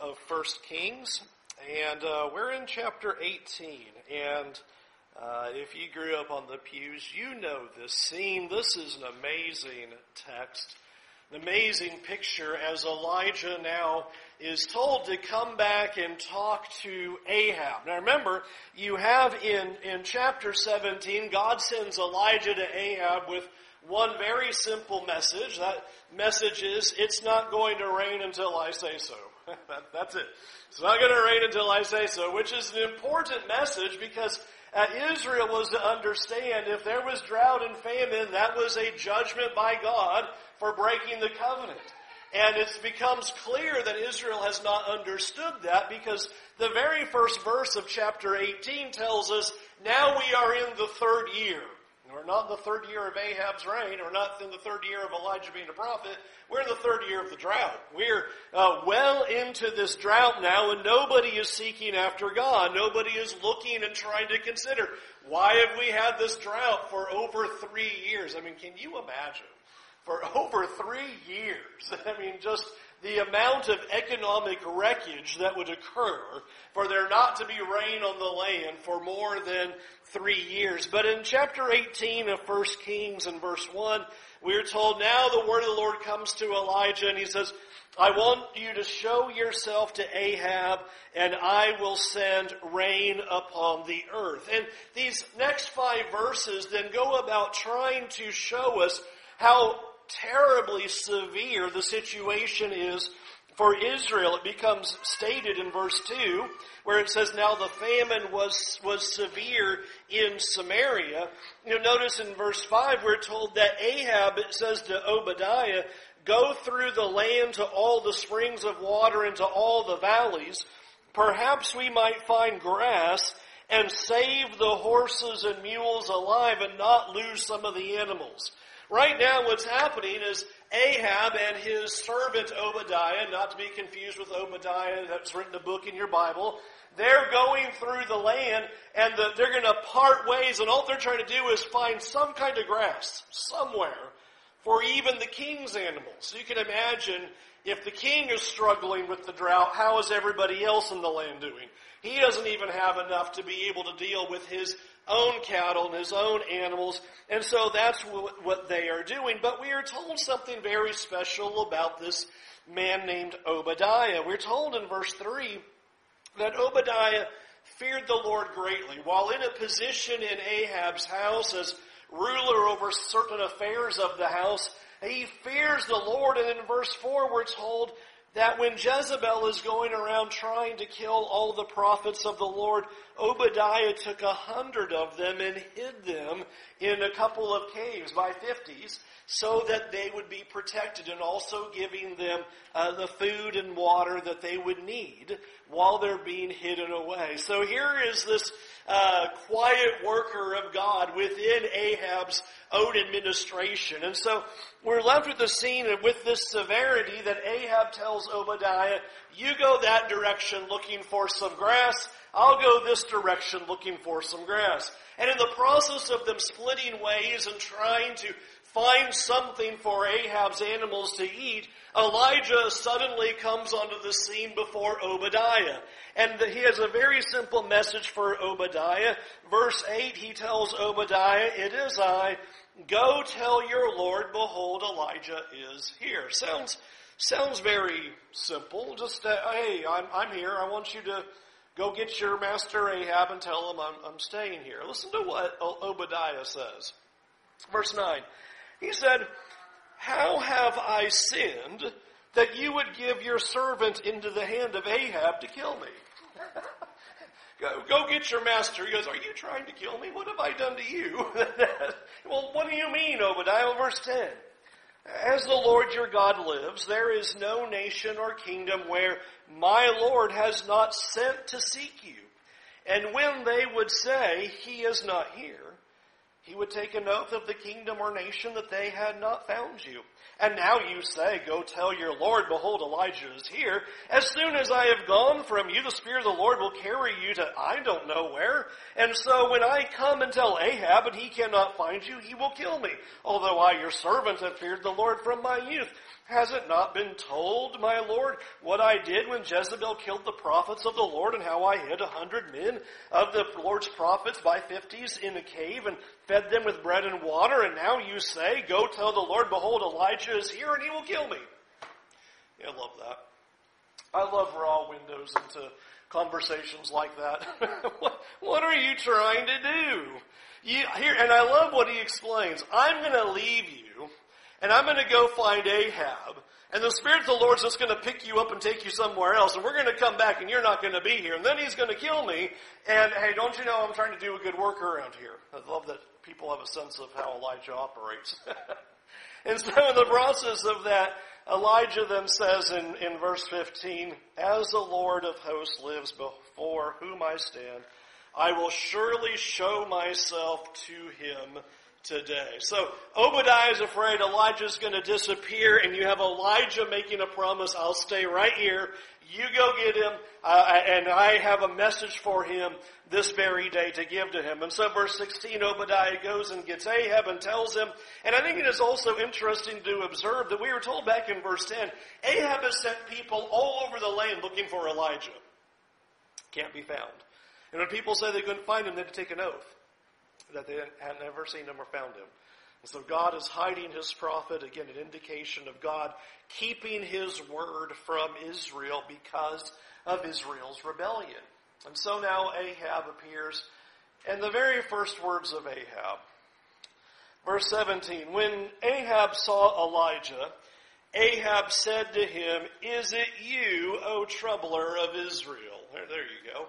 of First Kings, and uh, we're in chapter 18. And uh, if you grew up on the pews, you know this scene. This is an amazing text, an amazing picture as Elijah now is told to come back and talk to Ahab. Now remember, you have in, in chapter 17, God sends Elijah to Ahab with one very simple message. That message is, it's not going to rain until I say so. that, that's it. It's not going to rain until I say so, which is an important message because Israel was to understand if there was drought and famine, that was a judgment by God for breaking the covenant. And it becomes clear that Israel has not understood that because the very first verse of chapter 18 tells us, now we are in the third year. We're not in the third year of Ahab's reign. We're not in the third year of Elijah being a prophet. We're in the third year of the drought. We're uh, well into this drought now, and nobody is seeking after God. Nobody is looking and trying to consider why have we had this drought for over three years? I mean, can you imagine? For over three years. I mean, just the amount of economic wreckage that would occur for there not to be rain on the land for more than three years. But in chapter 18 of 1 Kings and verse 1, we are told, now the word of the Lord comes to Elijah and he says, I want you to show yourself to Ahab and I will send rain upon the earth. And these next five verses then go about trying to show us how terribly severe the situation is for Israel. It becomes stated in verse 2 where it says, Now the famine was, was severe in Samaria. You'll notice in verse 5 we're told that Ahab, it says to Obadiah, Go through the land to all the springs of water and to all the valleys. Perhaps we might find grass and save the horses and mules alive and not lose some of the animals. Right now what's happening is Ahab and his servant Obadiah, not to be confused with Obadiah that's written a book in your Bible, they're going through the land and the, they're going to part ways and all they're trying to do is find some kind of grass somewhere for even the king's animals. You can imagine if the king is struggling with the drought, how is everybody else in the land doing? He doesn't even have enough to be able to deal with his own cattle and his own animals. And so that's what they are doing. But we are told something very special about this man named Obadiah. We're told in verse 3 that Obadiah feared the Lord greatly. While in a position in Ahab's house as ruler over certain affairs of the house, he fears the Lord. And in verse 4 we're told that when Jezebel is going around trying to kill all the prophets of the Lord, Obadiah took a hundred of them and hid them in a couple of caves by fifties so that they would be protected and also giving them uh, the food and water that they would need while they're being hidden away. So here is this uh, quiet worker of God within Ahab's own administration. And so we're left with the scene and with this severity that Ahab tells Obadiah, you go that direction looking for some grass, I'll go this direction looking for some grass. And in the process of them splitting ways and trying to find something for Ahab's animals to eat, Elijah suddenly comes onto the scene before Obadiah. And he has a very simple message for Obadiah. Verse 8, he tells Obadiah, It is I. Go tell your Lord, behold, Elijah is here. Sounds, sounds very simple. Just, uh, hey, I'm, I'm here. I want you to go get your master Ahab and tell him I'm, I'm staying here. Listen to what Obadiah says. Verse 9. He said, How have I sinned that you would give your servant into the hand of Ahab to kill me? go, go get your master. He goes, Are you trying to kill me? What have I done to you? well, what do you mean, Obadiah? Verse 10. As the Lord your God lives, there is no nation or kingdom where my Lord has not sent to seek you. And when they would say, He is not here, he would take an oath of the kingdom or nation that they had not found you. And now you say, go tell your Lord, behold, Elijah is here. As soon as I have gone from you, the Spirit of the Lord will carry you to I don't know where. And so when I come and tell Ahab and he cannot find you, he will kill me. Although I, your servant, have feared the Lord from my youth. Has it not been told, my Lord, what I did when Jezebel killed the prophets of the Lord and how I hid a hundred men of the Lord's prophets by fifties in a cave and fed them with bread and water? And now you say, go tell the Lord, behold, Elijah is here and he will kill me. Yeah, I love that. I love raw windows into conversations like that. what, what are you trying to do? You, here, and I love what he explains. I'm going to leave you and I'm going to go find Ahab. And the Spirit of the Lord's just going to pick you up and take you somewhere else, and we're going to come back and you're not going to be here. And then he's going to kill me. And hey, don't you know I'm trying to do a good work around here? I love that people have a sense of how Elijah operates. and so in the process of that, Elijah then says in, in verse 15, As the Lord of hosts lives before whom I stand, I will surely show myself to him today. So Obadiah is afraid Elijah's going to disappear, and you have Elijah making a promise, I'll stay right here. You go get him, uh, and I have a message for him this very day to give to him. And so verse 16, Obadiah goes and gets Ahab and tells him, and I think it is also interesting to observe that we were told back in verse 10, Ahab has sent people all over the land looking for Elijah. Can't be found. And when people say they couldn't find him, they had to take an oath that they had never seen him or found him. And so God is hiding his prophet, again, an indication of God keeping his word from Israel because of Israel's rebellion. And so now Ahab appears, and the very first words of Ahab. Verse 17, when Ahab saw Elijah, Ahab said to him, Is it you, O troubler of Israel? There, there you go.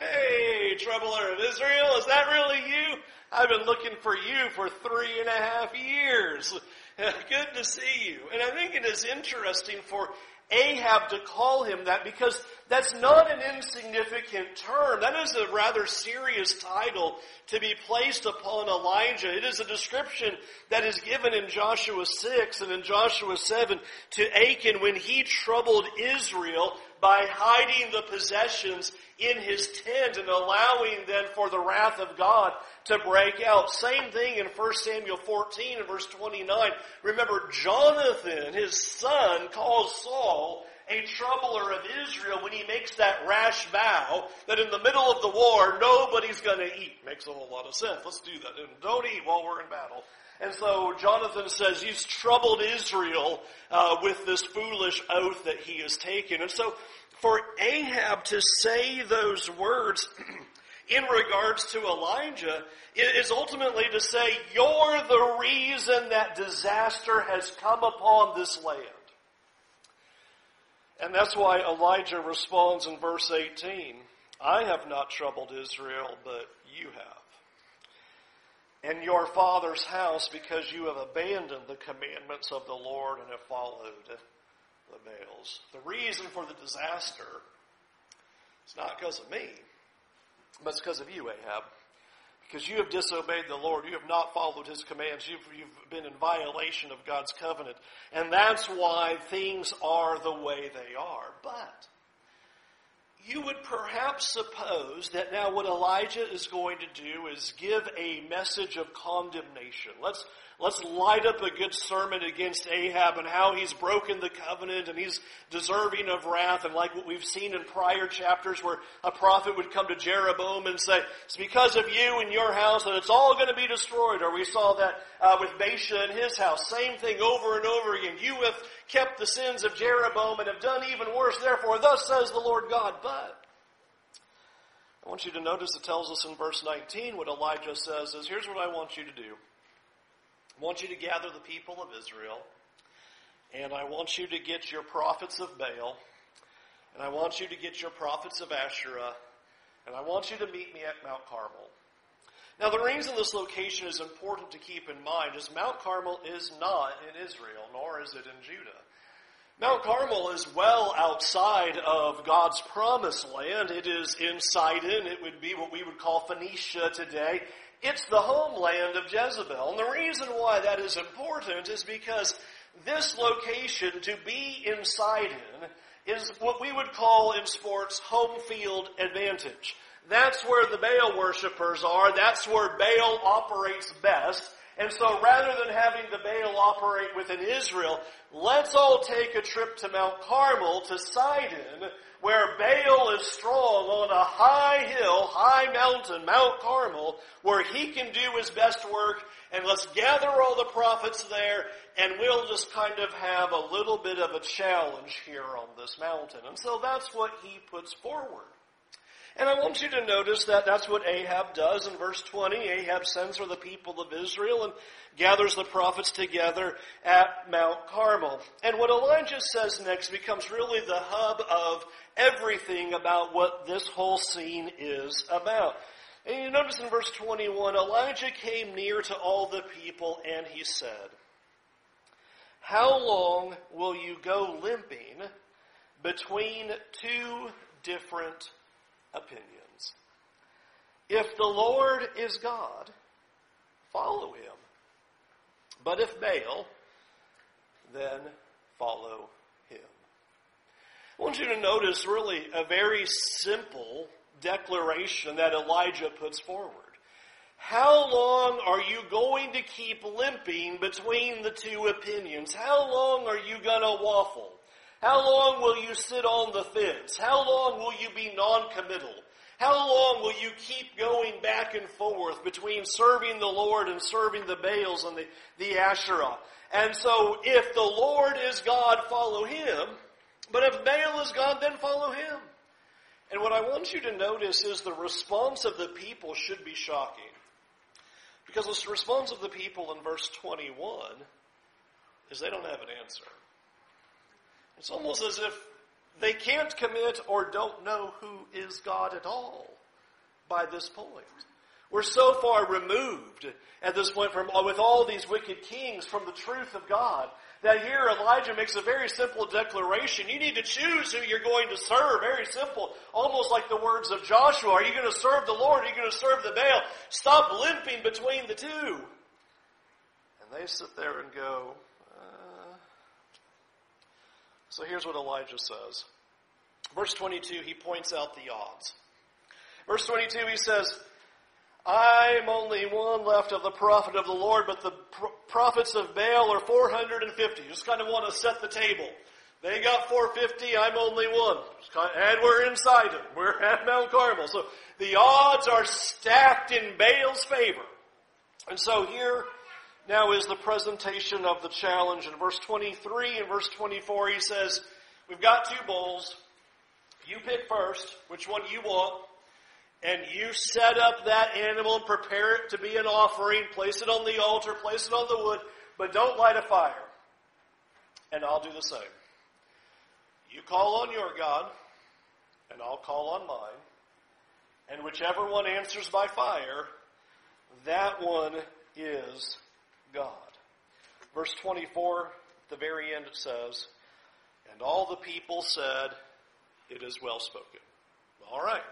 Hey, troubler of Israel, is that really you? I've been looking for you for three and a half years. Good to see you. And I think it is interesting for Ahab to call him that because that's not an insignificant term. That is a rather serious title to be placed upon Elijah. It is a description that is given in Joshua 6 and in Joshua 7 to Achan when he troubled Israel by hiding the possessions in his tent and allowing then for the wrath of God to break out. Same thing in 1 Samuel 14 and verse 29. Remember, Jonathan, his son, calls Saul a troubler of Israel when he makes that rash vow that in the middle of the war, nobody's gonna eat. Makes a whole lot of sense. Let's do that. And don't eat while we're in battle. And so Jonathan says he's troubled Israel uh, with this foolish oath that he has taken. And so for Ahab to say those words in regards to Elijah is ultimately to say, you're the reason that disaster has come upon this land. And that's why Elijah responds in verse 18, I have not troubled Israel, but you have and your father's house because you have abandoned the commandments of the Lord and have followed the Baals. The reason for the disaster is not because of me, but it's because of you, Ahab. Because you have disobeyed the Lord. You have not followed His commands. You've, you've been in violation of God's covenant. And that's why things are the way they are. But you would perhaps suppose that now what Elijah is going to do is give a message of condemnation. Let's, let's light up a good sermon against Ahab and how he's broken the covenant and he's deserving of wrath and like what we've seen in prior chapters where a prophet would come to Jeroboam and say, it's because of you and your house that it's all going to be destroyed. Or we saw that uh, with Baasha and his house. Same thing over and over again. You have kept the sins of Jeroboam and have done even worse. Therefore, thus says the Lord God. But I want you to notice it tells us in verse 19 what Elijah says is, here's what I want you to do. I want you to gather the people of Israel, and I want you to get your prophets of Baal, and I want you to get your prophets of Asherah, and I want you to meet me at Mount Carmel. Now, the reason this location is important to keep in mind is Mount Carmel is not in Israel, nor is it in Judah. Mount Carmel is well outside of God's promised land. It is in Sidon. It would be what we would call Phoenicia today. It's the homeland of Jezebel. And the reason why that is important is because this location, to be in Sidon, is what we would call in sports home field advantage. That's where the Baal worshippers are. That's where Baal operates best. And so rather than having the Baal operate within Israel, let's all take a trip to Mount Carmel, to Sidon, where Baal is strong on a high hill, high mountain, Mount Carmel, where he can do his best work, and let's gather all the prophets there, and we'll just kind of have a little bit of a challenge here on this mountain. And so that's what he puts forward. And I want you to notice that that's what Ahab does in verse 20. Ahab sends for the people of Israel and gathers the prophets together at Mount Carmel. And what Elijah says next becomes really the hub of everything about what this whole scene is about. And you notice in verse 21, Elijah came near to all the people and he said, How long will you go limping between two different opinions. If the Lord is God, follow him. But if Baal, then follow him. I want you to notice really a very simple declaration that Elijah puts forward. How long are you going to keep limping between the two opinions? How long are you going to waffle? How long will you sit on the fence? How long will you be non-committal? How long will you keep going back and forth between serving the Lord and serving the Baals and the, the Asherah? And so if the Lord is God, follow Him. But if Baal is God, then follow Him. And what I want you to notice is the response of the people should be shocking. Because the response of the people in verse 21 is they don't have an answer. It's almost as if they can't commit or don't know who is God at all by this point. We're so far removed at this point from, with all these wicked kings from the truth of God that here Elijah makes a very simple declaration. You need to choose who you're going to serve. Very simple. Almost like the words of Joshua. Are you going to serve the Lord? Are you going to serve the Baal? Stop limping between the two. And they sit there and go, so here's what Elijah says. Verse 22, he points out the odds. Verse 22, he says, I'm only one left of the prophet of the Lord, but the prophets of Baal are 450. Just kind of want to set the table. They got 450, I'm only one. And we're in Sidon. We're at Mount Carmel. So the odds are stacked in Baal's favor. And so here now is the presentation of the challenge. In verse 23 and verse 24, he says, We've got two bowls. You pick first which one you want, and you set up that animal and prepare it to be an offering. Place it on the altar, place it on the wood, but don't light a fire. And I'll do the same. You call on your God, and I'll call on mine. And whichever one answers by fire, that one is God. Verse 24, the very end it says, And all the people said, It is well spoken. All right.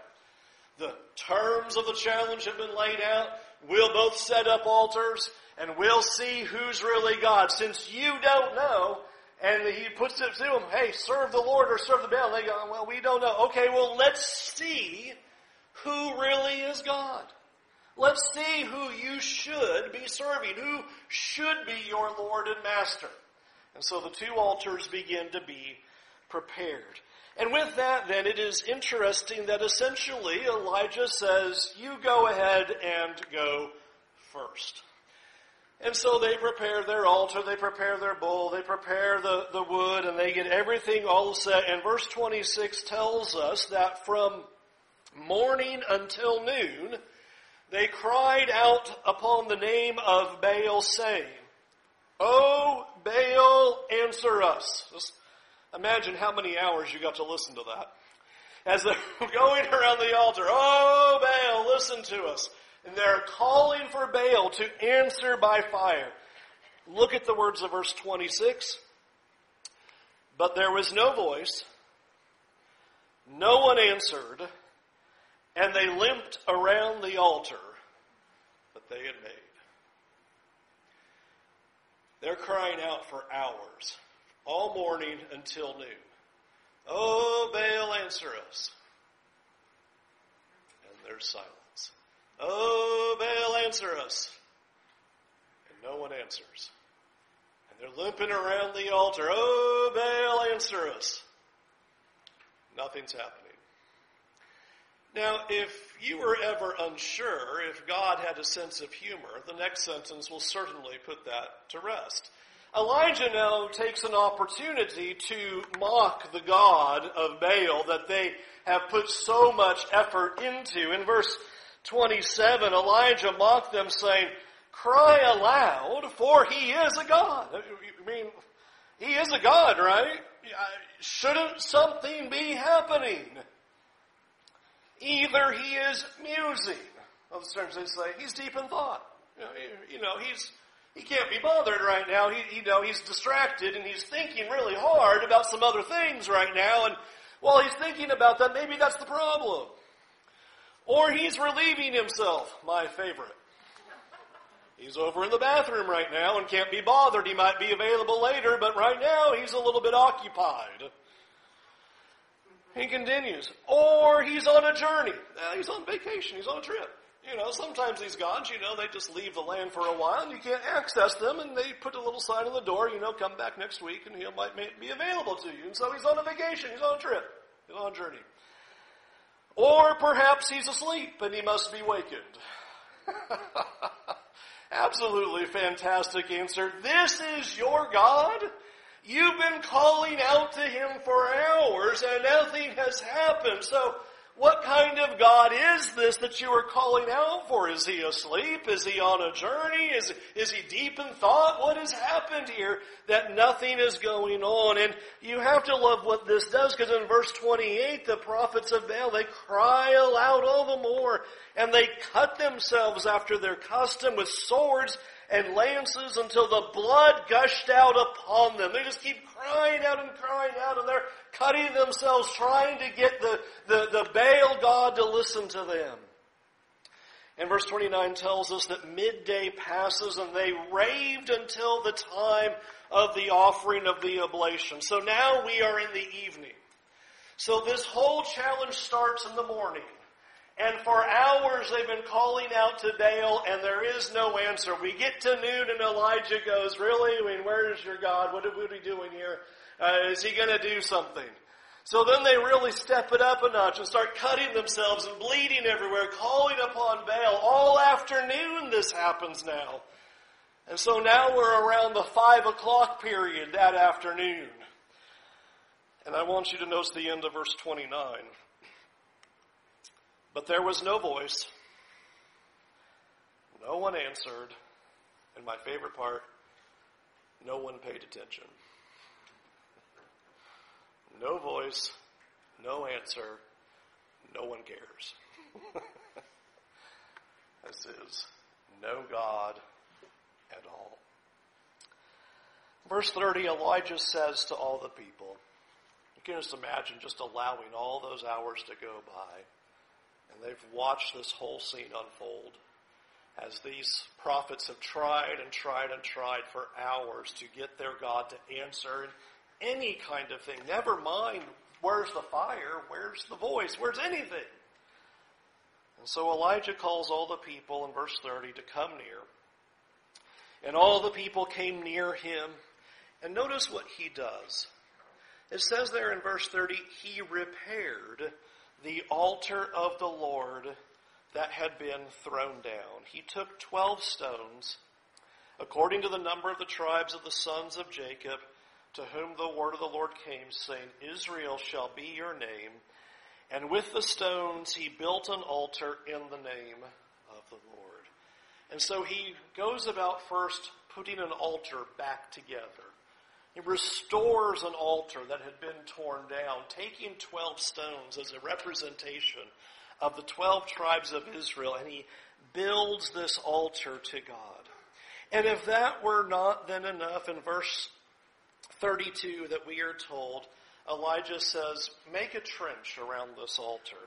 The terms of the challenge have been laid out. We'll both set up altars and we'll see who's really God. Since you don't know, and he puts it to them, hey, serve the Lord or serve the Baal. They go, well, we don't know. Okay, well, let's see who really is God. Let's see who you should be serving, who should be your Lord and Master. And so the two altars begin to be prepared. And with that, then, it is interesting that essentially Elijah says, You go ahead and go first. And so they prepare their altar, they prepare their bull, they prepare the, the wood, and they get everything all set. And verse 26 tells us that from morning until noon, they cried out upon the name of Baal, saying, Oh, Baal, answer us. Just imagine how many hours you got to listen to that. As they're going around the altar, Oh, Baal, listen to us. And they're calling for Baal to answer by fire. Look at the words of verse 26. But there was no voice. No one answered and they limped around the altar that they had made. They're crying out for hours, all morning until noon. Oh, Baal, answer us. And there's silence. Oh, Baal, answer us. And no one answers. And they're limping around the altar. Oh, Baal, answer us. Nothing's happening. Now, if you were ever unsure if God had a sense of humor, the next sentence will certainly put that to rest. Elijah now takes an opportunity to mock the God of Baal that they have put so much effort into. In verse 27, Elijah mocked them saying, cry aloud, for he is a God. I mean, he is a God, right? Shouldn't something be happening? Either he is musing. Other they say he's deep in thought. You know, you know, he's he can't be bothered right now. He, you know, he's distracted and he's thinking really hard about some other things right now. And while he's thinking about that, maybe that's the problem. Or he's relieving himself. My favorite. He's over in the bathroom right now and can't be bothered. He might be available later, but right now he's a little bit occupied. He continues. Or he's on a journey. Uh, he's on vacation. He's on a trip. You know, sometimes these gods, you know, they just leave the land for a while and you can't access them and they put a little sign on the door, you know, come back next week and he might be available to you. And so he's on a vacation. He's on a trip. He's on a journey. Or perhaps he's asleep and he must be wakened. Absolutely fantastic answer. This is your God? You've been calling out to him for hours and nothing has happened. So what kind of God is this that you are calling out for? Is he asleep? Is he on a journey? Is, is he deep in thought? What has happened here that nothing is going on? And you have to love what this does because in verse 28, the prophets of Baal, they cry aloud all the more and they cut themselves after their custom with swords and lances until the blood gushed out upon them. They just keep crying out and crying out and they're cutting themselves trying to get the, the, the Baal God to listen to them. And verse 29 tells us that midday passes and they raved until the time of the offering of the oblation. So now we are in the evening. So this whole challenge starts in the morning. And for hours they've been calling out to Baal and there is no answer. We get to noon and Elijah goes, really? I mean, where is your God? What are we doing here? Uh, is he going to do something? So then they really step it up a notch and start cutting themselves and bleeding everywhere, calling upon Baal. All afternoon this happens now. And so now we're around the five o'clock period that afternoon. And I want you to notice the end of verse 29. But there was no voice. No one answered. And my favorite part, no one paid attention. No voice, no answer, no one cares. this is no God at all. Verse 30, Elijah says to all the people, you can just imagine just allowing all those hours to go by. And they've watched this whole scene unfold as these prophets have tried and tried and tried for hours to get their God to answer any kind of thing. Never mind where's the fire, where's the voice, where's anything. And so Elijah calls all the people in verse 30 to come near. And all the people came near him. And notice what he does. It says there in verse 30, he repaired the altar of the Lord that had been thrown down. He took 12 stones, according to the number of the tribes of the sons of Jacob, to whom the word of the Lord came, saying, Israel shall be your name. And with the stones he built an altar in the name of the Lord. And so he goes about first putting an altar back together. He restores an altar that had been torn down, taking 12 stones as a representation of the 12 tribes of Israel, and he builds this altar to God. And if that were not then enough, in verse 32 that we are told, Elijah says, make a trench around this altar.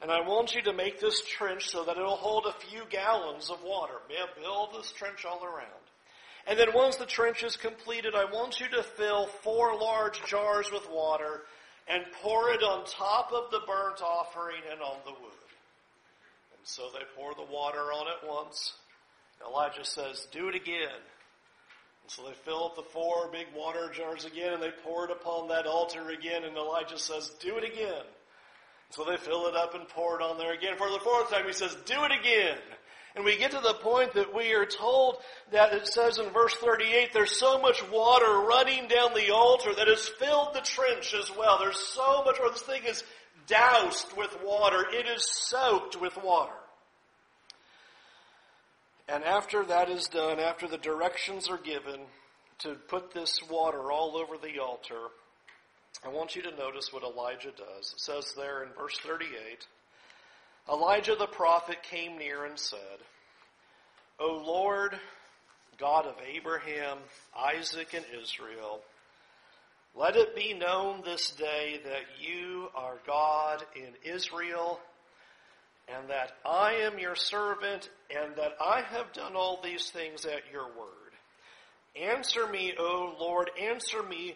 And I want you to make this trench so that it'll hold a few gallons of water. Build this trench all around. And then once the trench is completed, I want you to fill four large jars with water and pour it on top of the burnt offering and on the wood. And so they pour the water on it once, Elijah says, Do it again. And so they fill up the four big water jars again and they pour it upon that altar again. And Elijah says, Do it again. So they fill it up and pour it on there again. For the fourth time, he says, Do it again. And we get to the point that we are told that it says in verse 38, there's so much water running down the altar that has filled the trench as well. There's so much water. This thing is doused with water. It is soaked with water. And after that is done, after the directions are given to put this water all over the altar, I want you to notice what Elijah does. It says there in verse 38 Elijah the prophet came near and said, O Lord, God of Abraham, Isaac, and Israel, let it be known this day that you are God in Israel and that I am your servant, and that I have done all these things at your word. Answer me, O Lord, answer me,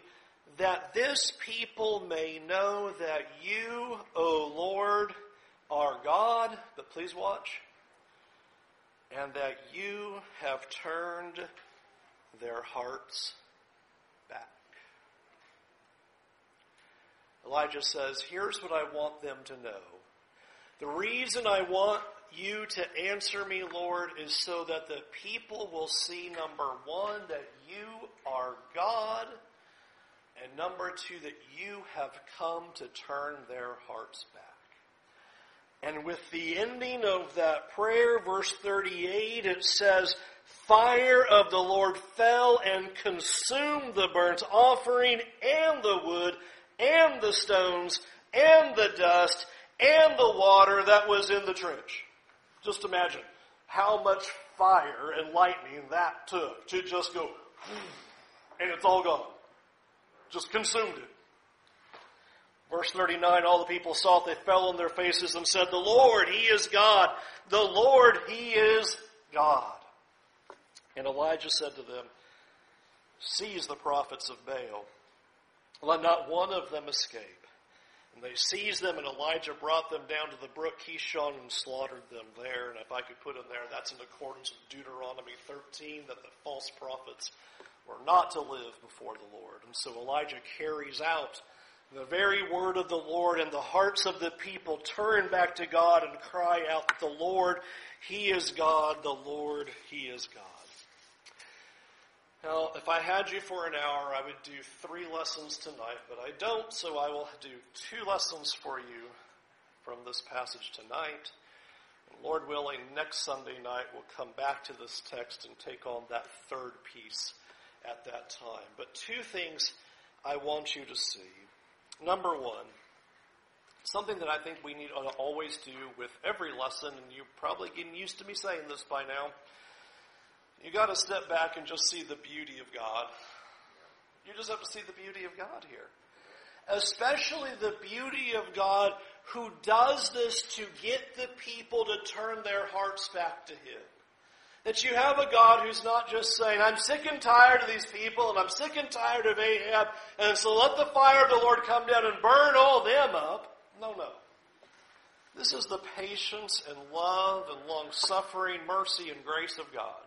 that this people may know that you, O Lord, are God, but please watch, and that you have turned their hearts back. Elijah says, Here's what I want them to know the reason I want you to answer me, Lord, is so that the people will see, number one, that you are God, and number two, that you have come to turn their hearts back. And with the ending of that prayer, verse 38, it says, Fire of the Lord fell and consumed the burnt offering and the wood and the stones and the dust and the water that was in the trench. Just imagine how much fire and lightning that took to just go, and it's all gone. Just consumed it. Verse 39, all the people saw it, they fell on their faces and said, The Lord, He is God. The Lord, He is God. And Elijah said to them, Seize the prophets of Baal. Let not one of them escape. And they seized them, and Elijah brought them down to the brook Kishon and slaughtered them there. And if I could put in there, that's in accordance with Deuteronomy 13, that the false prophets were not to live before the Lord. And so Elijah carries out the very word of the Lord, and the hearts of the people turn back to God and cry out, The Lord, He is God, the Lord, He is God. Now, if I had you for an hour, I would do three lessons tonight, but I don't, so I will do two lessons for you from this passage tonight. Lord willing, next Sunday night we'll come back to this text and take on that third piece at that time. But two things I want you to see. Number one, something that I think we need to always do with every lesson, and you're probably getting used to me saying this by now you got to step back and just see the beauty of God. You just have to see the beauty of God here. Especially the beauty of God who does this to get the people to turn their hearts back to Him. That you have a God who's not just saying, I'm sick and tired of these people and I'm sick and tired of Ahab and so let the fire of the Lord come down and burn all them up. No, no. This is the patience and love and long suffering, mercy and grace of God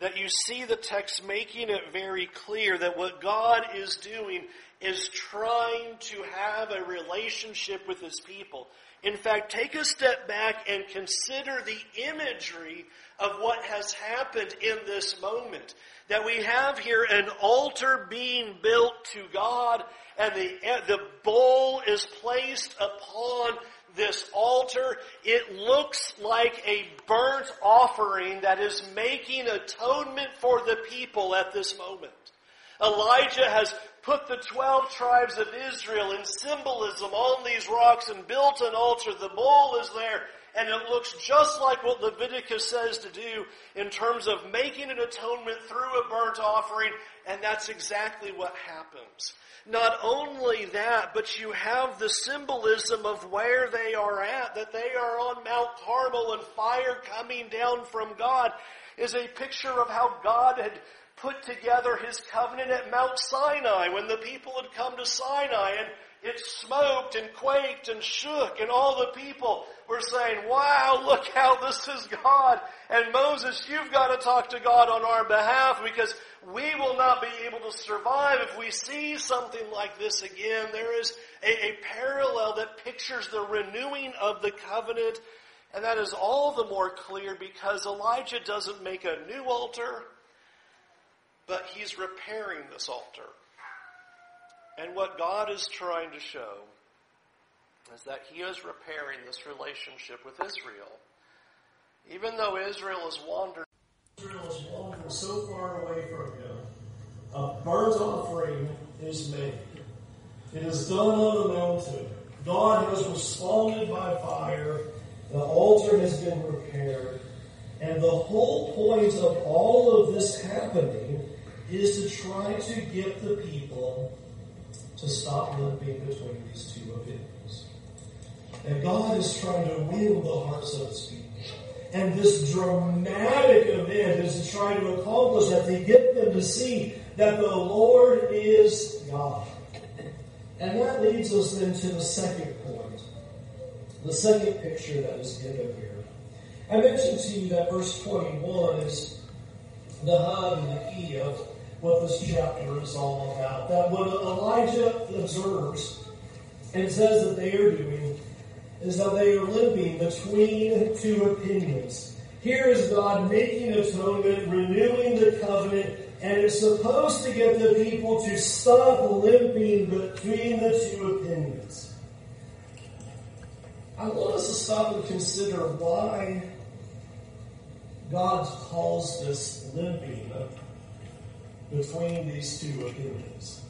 that you see the text making it very clear that what God is doing is trying to have a relationship with his people. In fact, take a step back and consider the imagery of what has happened in this moment. That we have here an altar being built to God and the, the bowl is placed upon this altar, it looks like a burnt offering that is making atonement for the people at this moment. Elijah has put the 12 tribes of Israel in symbolism on these rocks and built an altar. The bowl is there and it looks just like what Leviticus says to do in terms of making an atonement through a burnt offering, and that's exactly what happens. Not only that, but you have the symbolism of where they are at, that they are on Mount Carmel and fire coming down from God is a picture of how God had put together his covenant at Mount Sinai when the people had come to Sinai and it smoked and quaked and shook and all the people were saying, wow, look how this is God. And Moses, you've got to talk to God on our behalf because we will not be able to survive if we see something like this again. There is a, a parallel that pictures the renewing of the covenant and that is all the more clear because Elijah doesn't make a new altar, but he's repairing this altar. And what God is trying to show is that he is repairing this relationship with Israel. Even though Israel has wandered, Israel has wandered so far away from him, a burnt offering is made. It is done on the mountain. God has responded by fire. The altar has been repaired. And the whole point of all of this happening is to try to get the people to stop limping between these two opinions. And God is trying to win the hearts of his people. And this dramatic event is to try to accomplish that, to get them to see that the Lord is God. And that leads us then to the second point, the second picture that is given here. I mentioned to you that verse 21 is the hub and the key of what this chapter is all about. That what Elijah observes and says that they are doing is that they are limping between two opinions. Here is God making atonement, renewing the covenant, and it's supposed to get the people to stop limping between the two opinions. I want us to stop and consider why God calls this limping between these two opinions.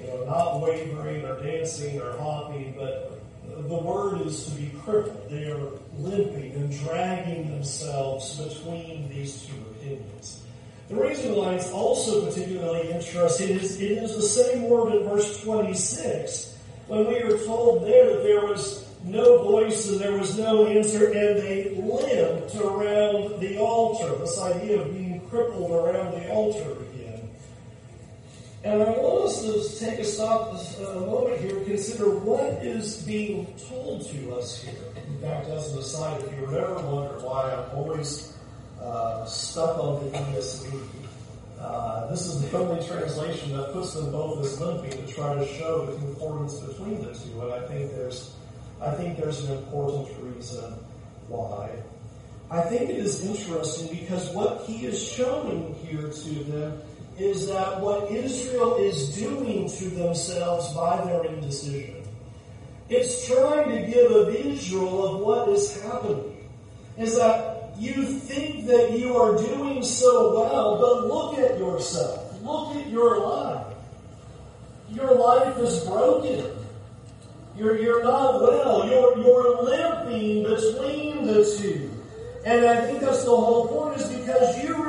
You know, not wavering or dancing or hopping, but the word is to be crippled. They are limping and dragging themselves between these two opinions. The reason why it's also particularly interesting is it is the same word in verse 26 when we are told there that there was no voice and there was no answer and they limped around the altar. This idea of being crippled around the altar. And I want us to take a stop a moment here and consider what is being told to us here. In fact, as an aside, if you ever wonder why I'm always uh, stuck on the ESV. Uh, this is the only translation that puts them both as limping to try to show the concordance between the two, and I think there's, I think there's an important reason why. I think it is interesting because what he is showing here to them is that what Israel is doing to themselves by their indecision. It's trying to give a visual of what is happening. Is that you think that you are doing so well, but look at yourself. Look at your life. Your life is broken. You're, you're not well. You're, you're limping between the two. And I think that's the whole point is because you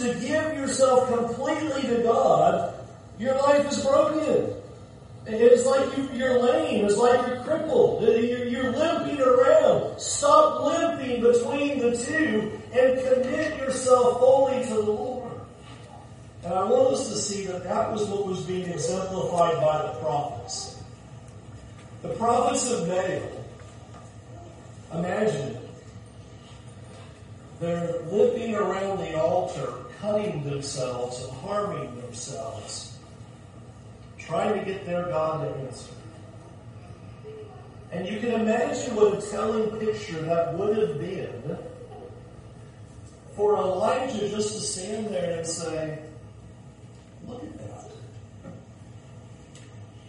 to give yourself completely to God, your life is broken. It's like you, are lame. It's like you're crippled. You're, limping around. Stop limping between the two and commit yourself fully to the Lord. And I want us to see that that was what was being exemplified by the prophets. The prophets of Baal, imagine They're limping around the altar, cutting themselves and harming themselves trying to get their God to answer. And you can imagine what a telling picture that would have been for Elijah just to stand there and say, Look at that.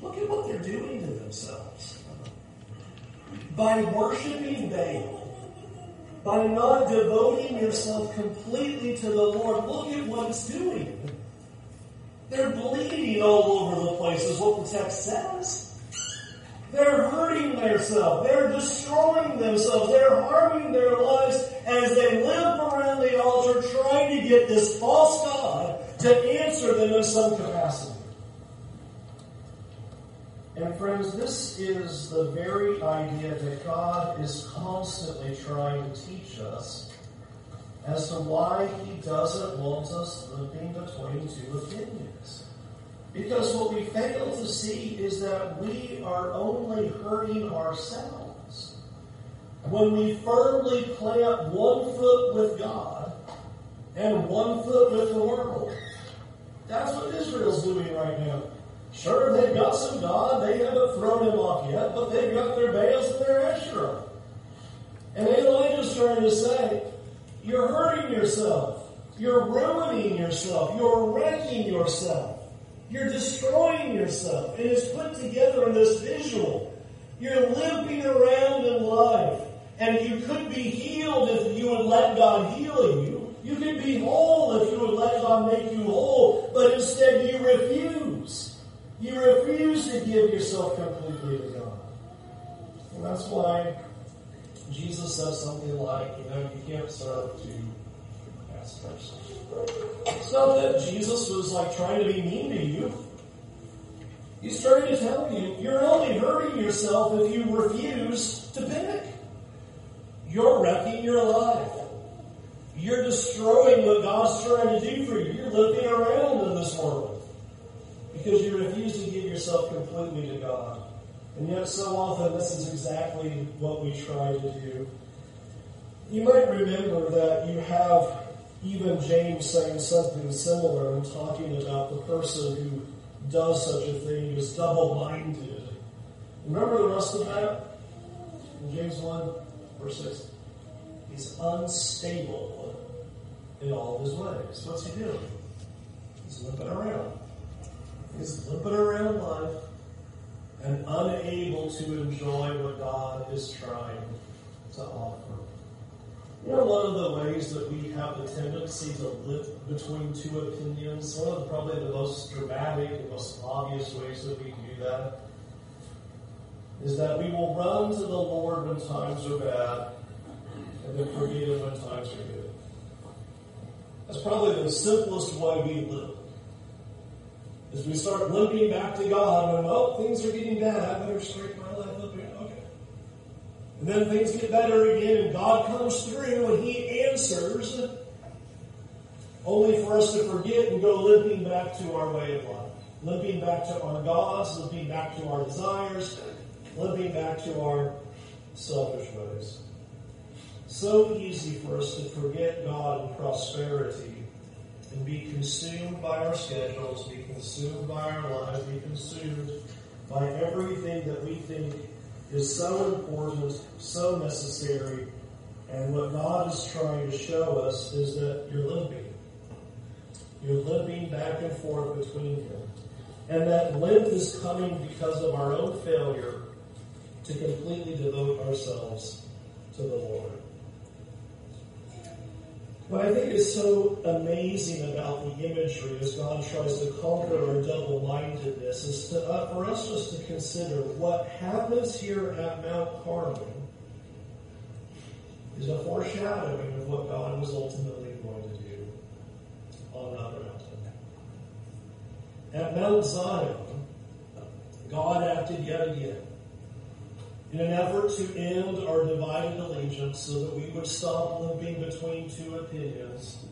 Look at what they're doing to themselves. By worshiping Baal, by not devoting yourself completely to the Lord, look at what it's doing. They're bleeding all over the place, is what the text says. They're hurting themselves. They're destroying themselves. They're harming their lives as they limp around the altar trying to get this false God to answer them in some capacity. And friends, this is the very idea that God is constantly trying to teach us as to why he doesn't want us living between two opinions. Because what we fail to see is that we are only hurting ourselves. When we firmly plant one foot with God and one foot with the world, that's what Israel's doing right now. Sure, they've got some God, they haven't thrown him off yet, but they've got their Baals and their Asherah. And Elijah's trying to say, you're hurting yourself. You're ruining yourself. You're wrecking yourself. You're destroying yourself. And it's put together in this visual. You're limping around in life. And you could be healed if you would let God heal you. You could be whole if you would let God make you whole. But instead you refuse. You refuse to give yourself completely to God. And that's why Jesus says something like, you know, you can't serve two masters. It's not that Jesus was like trying to be mean to you. He's trying to tell you, you're only hurting yourself if you refuse to pick. You're wrecking your life. You're destroying what God's trying to do for you. You're limping around in this world because you refuse to give yourself completely to God. And yet, so often, this is exactly what we try to do. You might remember that you have even James saying something similar and talking about the person who does such a thing is double minded. Remember the rest of that? In James 1, verse 6. He's unstable in all his ways. What's he doing? He's limping around. He's limping around life and unable to enjoy what God is trying to offer. You know, one of the ways that we have the tendency to live between two opinions, one of the, probably the most dramatic and most obvious ways that we do that, is that we will run to the Lord when times are bad and then forget Him when times are good. That's probably the simplest way we live. As we start limping back to God, and oh, things are getting bad, I better straighten my life up here. Okay. And then things get better again, and God comes through and He answers, only for us to forget and go limping back to our way of life. Limping back to our gods, limping back to our desires, limping back to our selfish ways. So easy for us to forget God and prosperity and be consumed by our schedules, be consumed by our lives, be consumed by everything that we think is so important, so necessary, and what God is trying to show us is that you're limping. You're limping back and forth between Him. And that limp is coming because of our own failure to completely devote ourselves to the Lord. What I think is so amazing about the imagery as God tries to conquer our double-mindedness is to, uh, for us just to consider what happens here at Mount Carmel is a foreshadowing of what God was ultimately going to do on that mountain. At Mount Zion, God acted yet again in an effort to end our divided allegiance so that we would stop limping between two opinions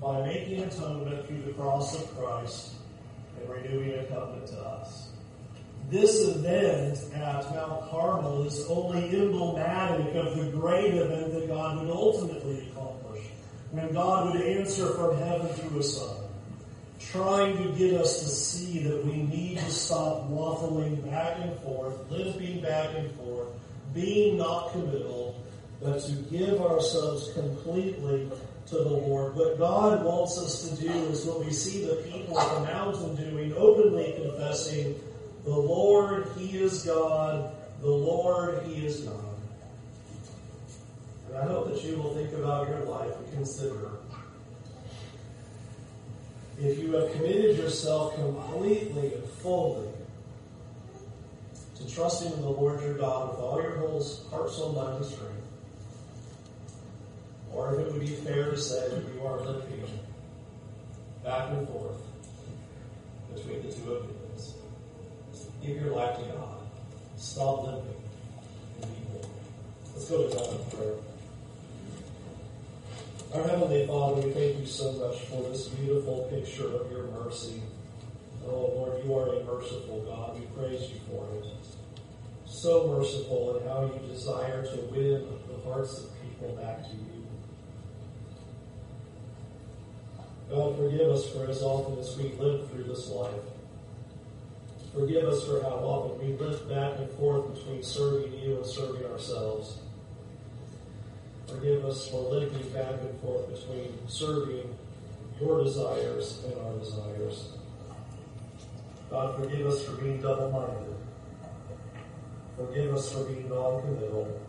by making atonement through the cross of Christ and renewing a covenant to us. This event at Mount Carmel is only emblematic of the great event that God would ultimately accomplish when God would answer from heaven through a son trying to get us to see that we need to stop waffling back and forth, limping back and forth, being not committal, but to give ourselves completely to the Lord. What God wants us to do is what we see the people of the mountain doing, openly confessing, the Lord, He is God, the Lord, He is God. And I hope that you will think about your life and consider if you have committed yourself completely and fully to trusting in the Lord your God with all your whole heart, soul, mind, and strength, or if it would be fair to say that you are limping back and forth between the two opinions, give your life to God. Stop limping and be born. Let's go to God in prayer. Our Heavenly Father, we thank you so much for this beautiful picture of your mercy. Oh Lord, you are a merciful God. We praise you for it. So merciful in how you desire to win the hearts of people back to you. God, forgive us for as often as we live through this life. Forgive us for how often we live back and forth between serving you and serving ourselves. Forgive us for linking back and forth between serving your desires and our desires. God, forgive us for being double minded. Forgive us for being non committal.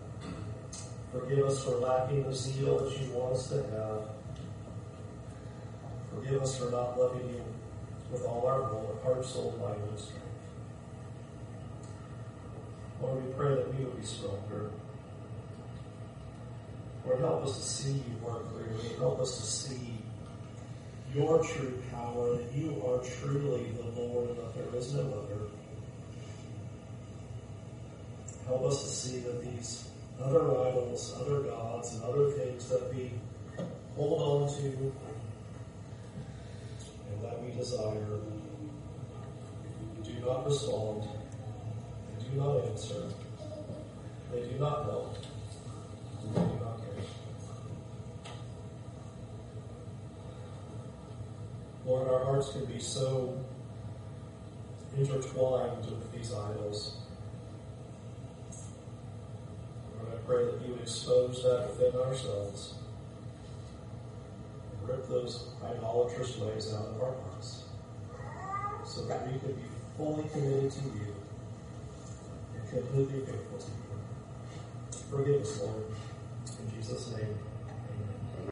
Forgive us for lacking the zeal that you want us to have. Forgive us for not loving you with all our heart, soul, mind, and strength. Lord, we pray that we will be stronger. Lord, help us to see you more clearly. Help us to see your true power, that you are truly the Lord and that there is no other. Help us to see that these other idols, other gods, and other things that we hold on to and that we desire do not respond, they do not answer, they do not help, they do not Lord, our hearts can be so intertwined with these idols. Lord, I pray that you would expose that within ourselves and rip those idolatrous ways out of our hearts so that we could be fully committed to you and completely faithful to you. Forgive us, Lord. In Jesus' name.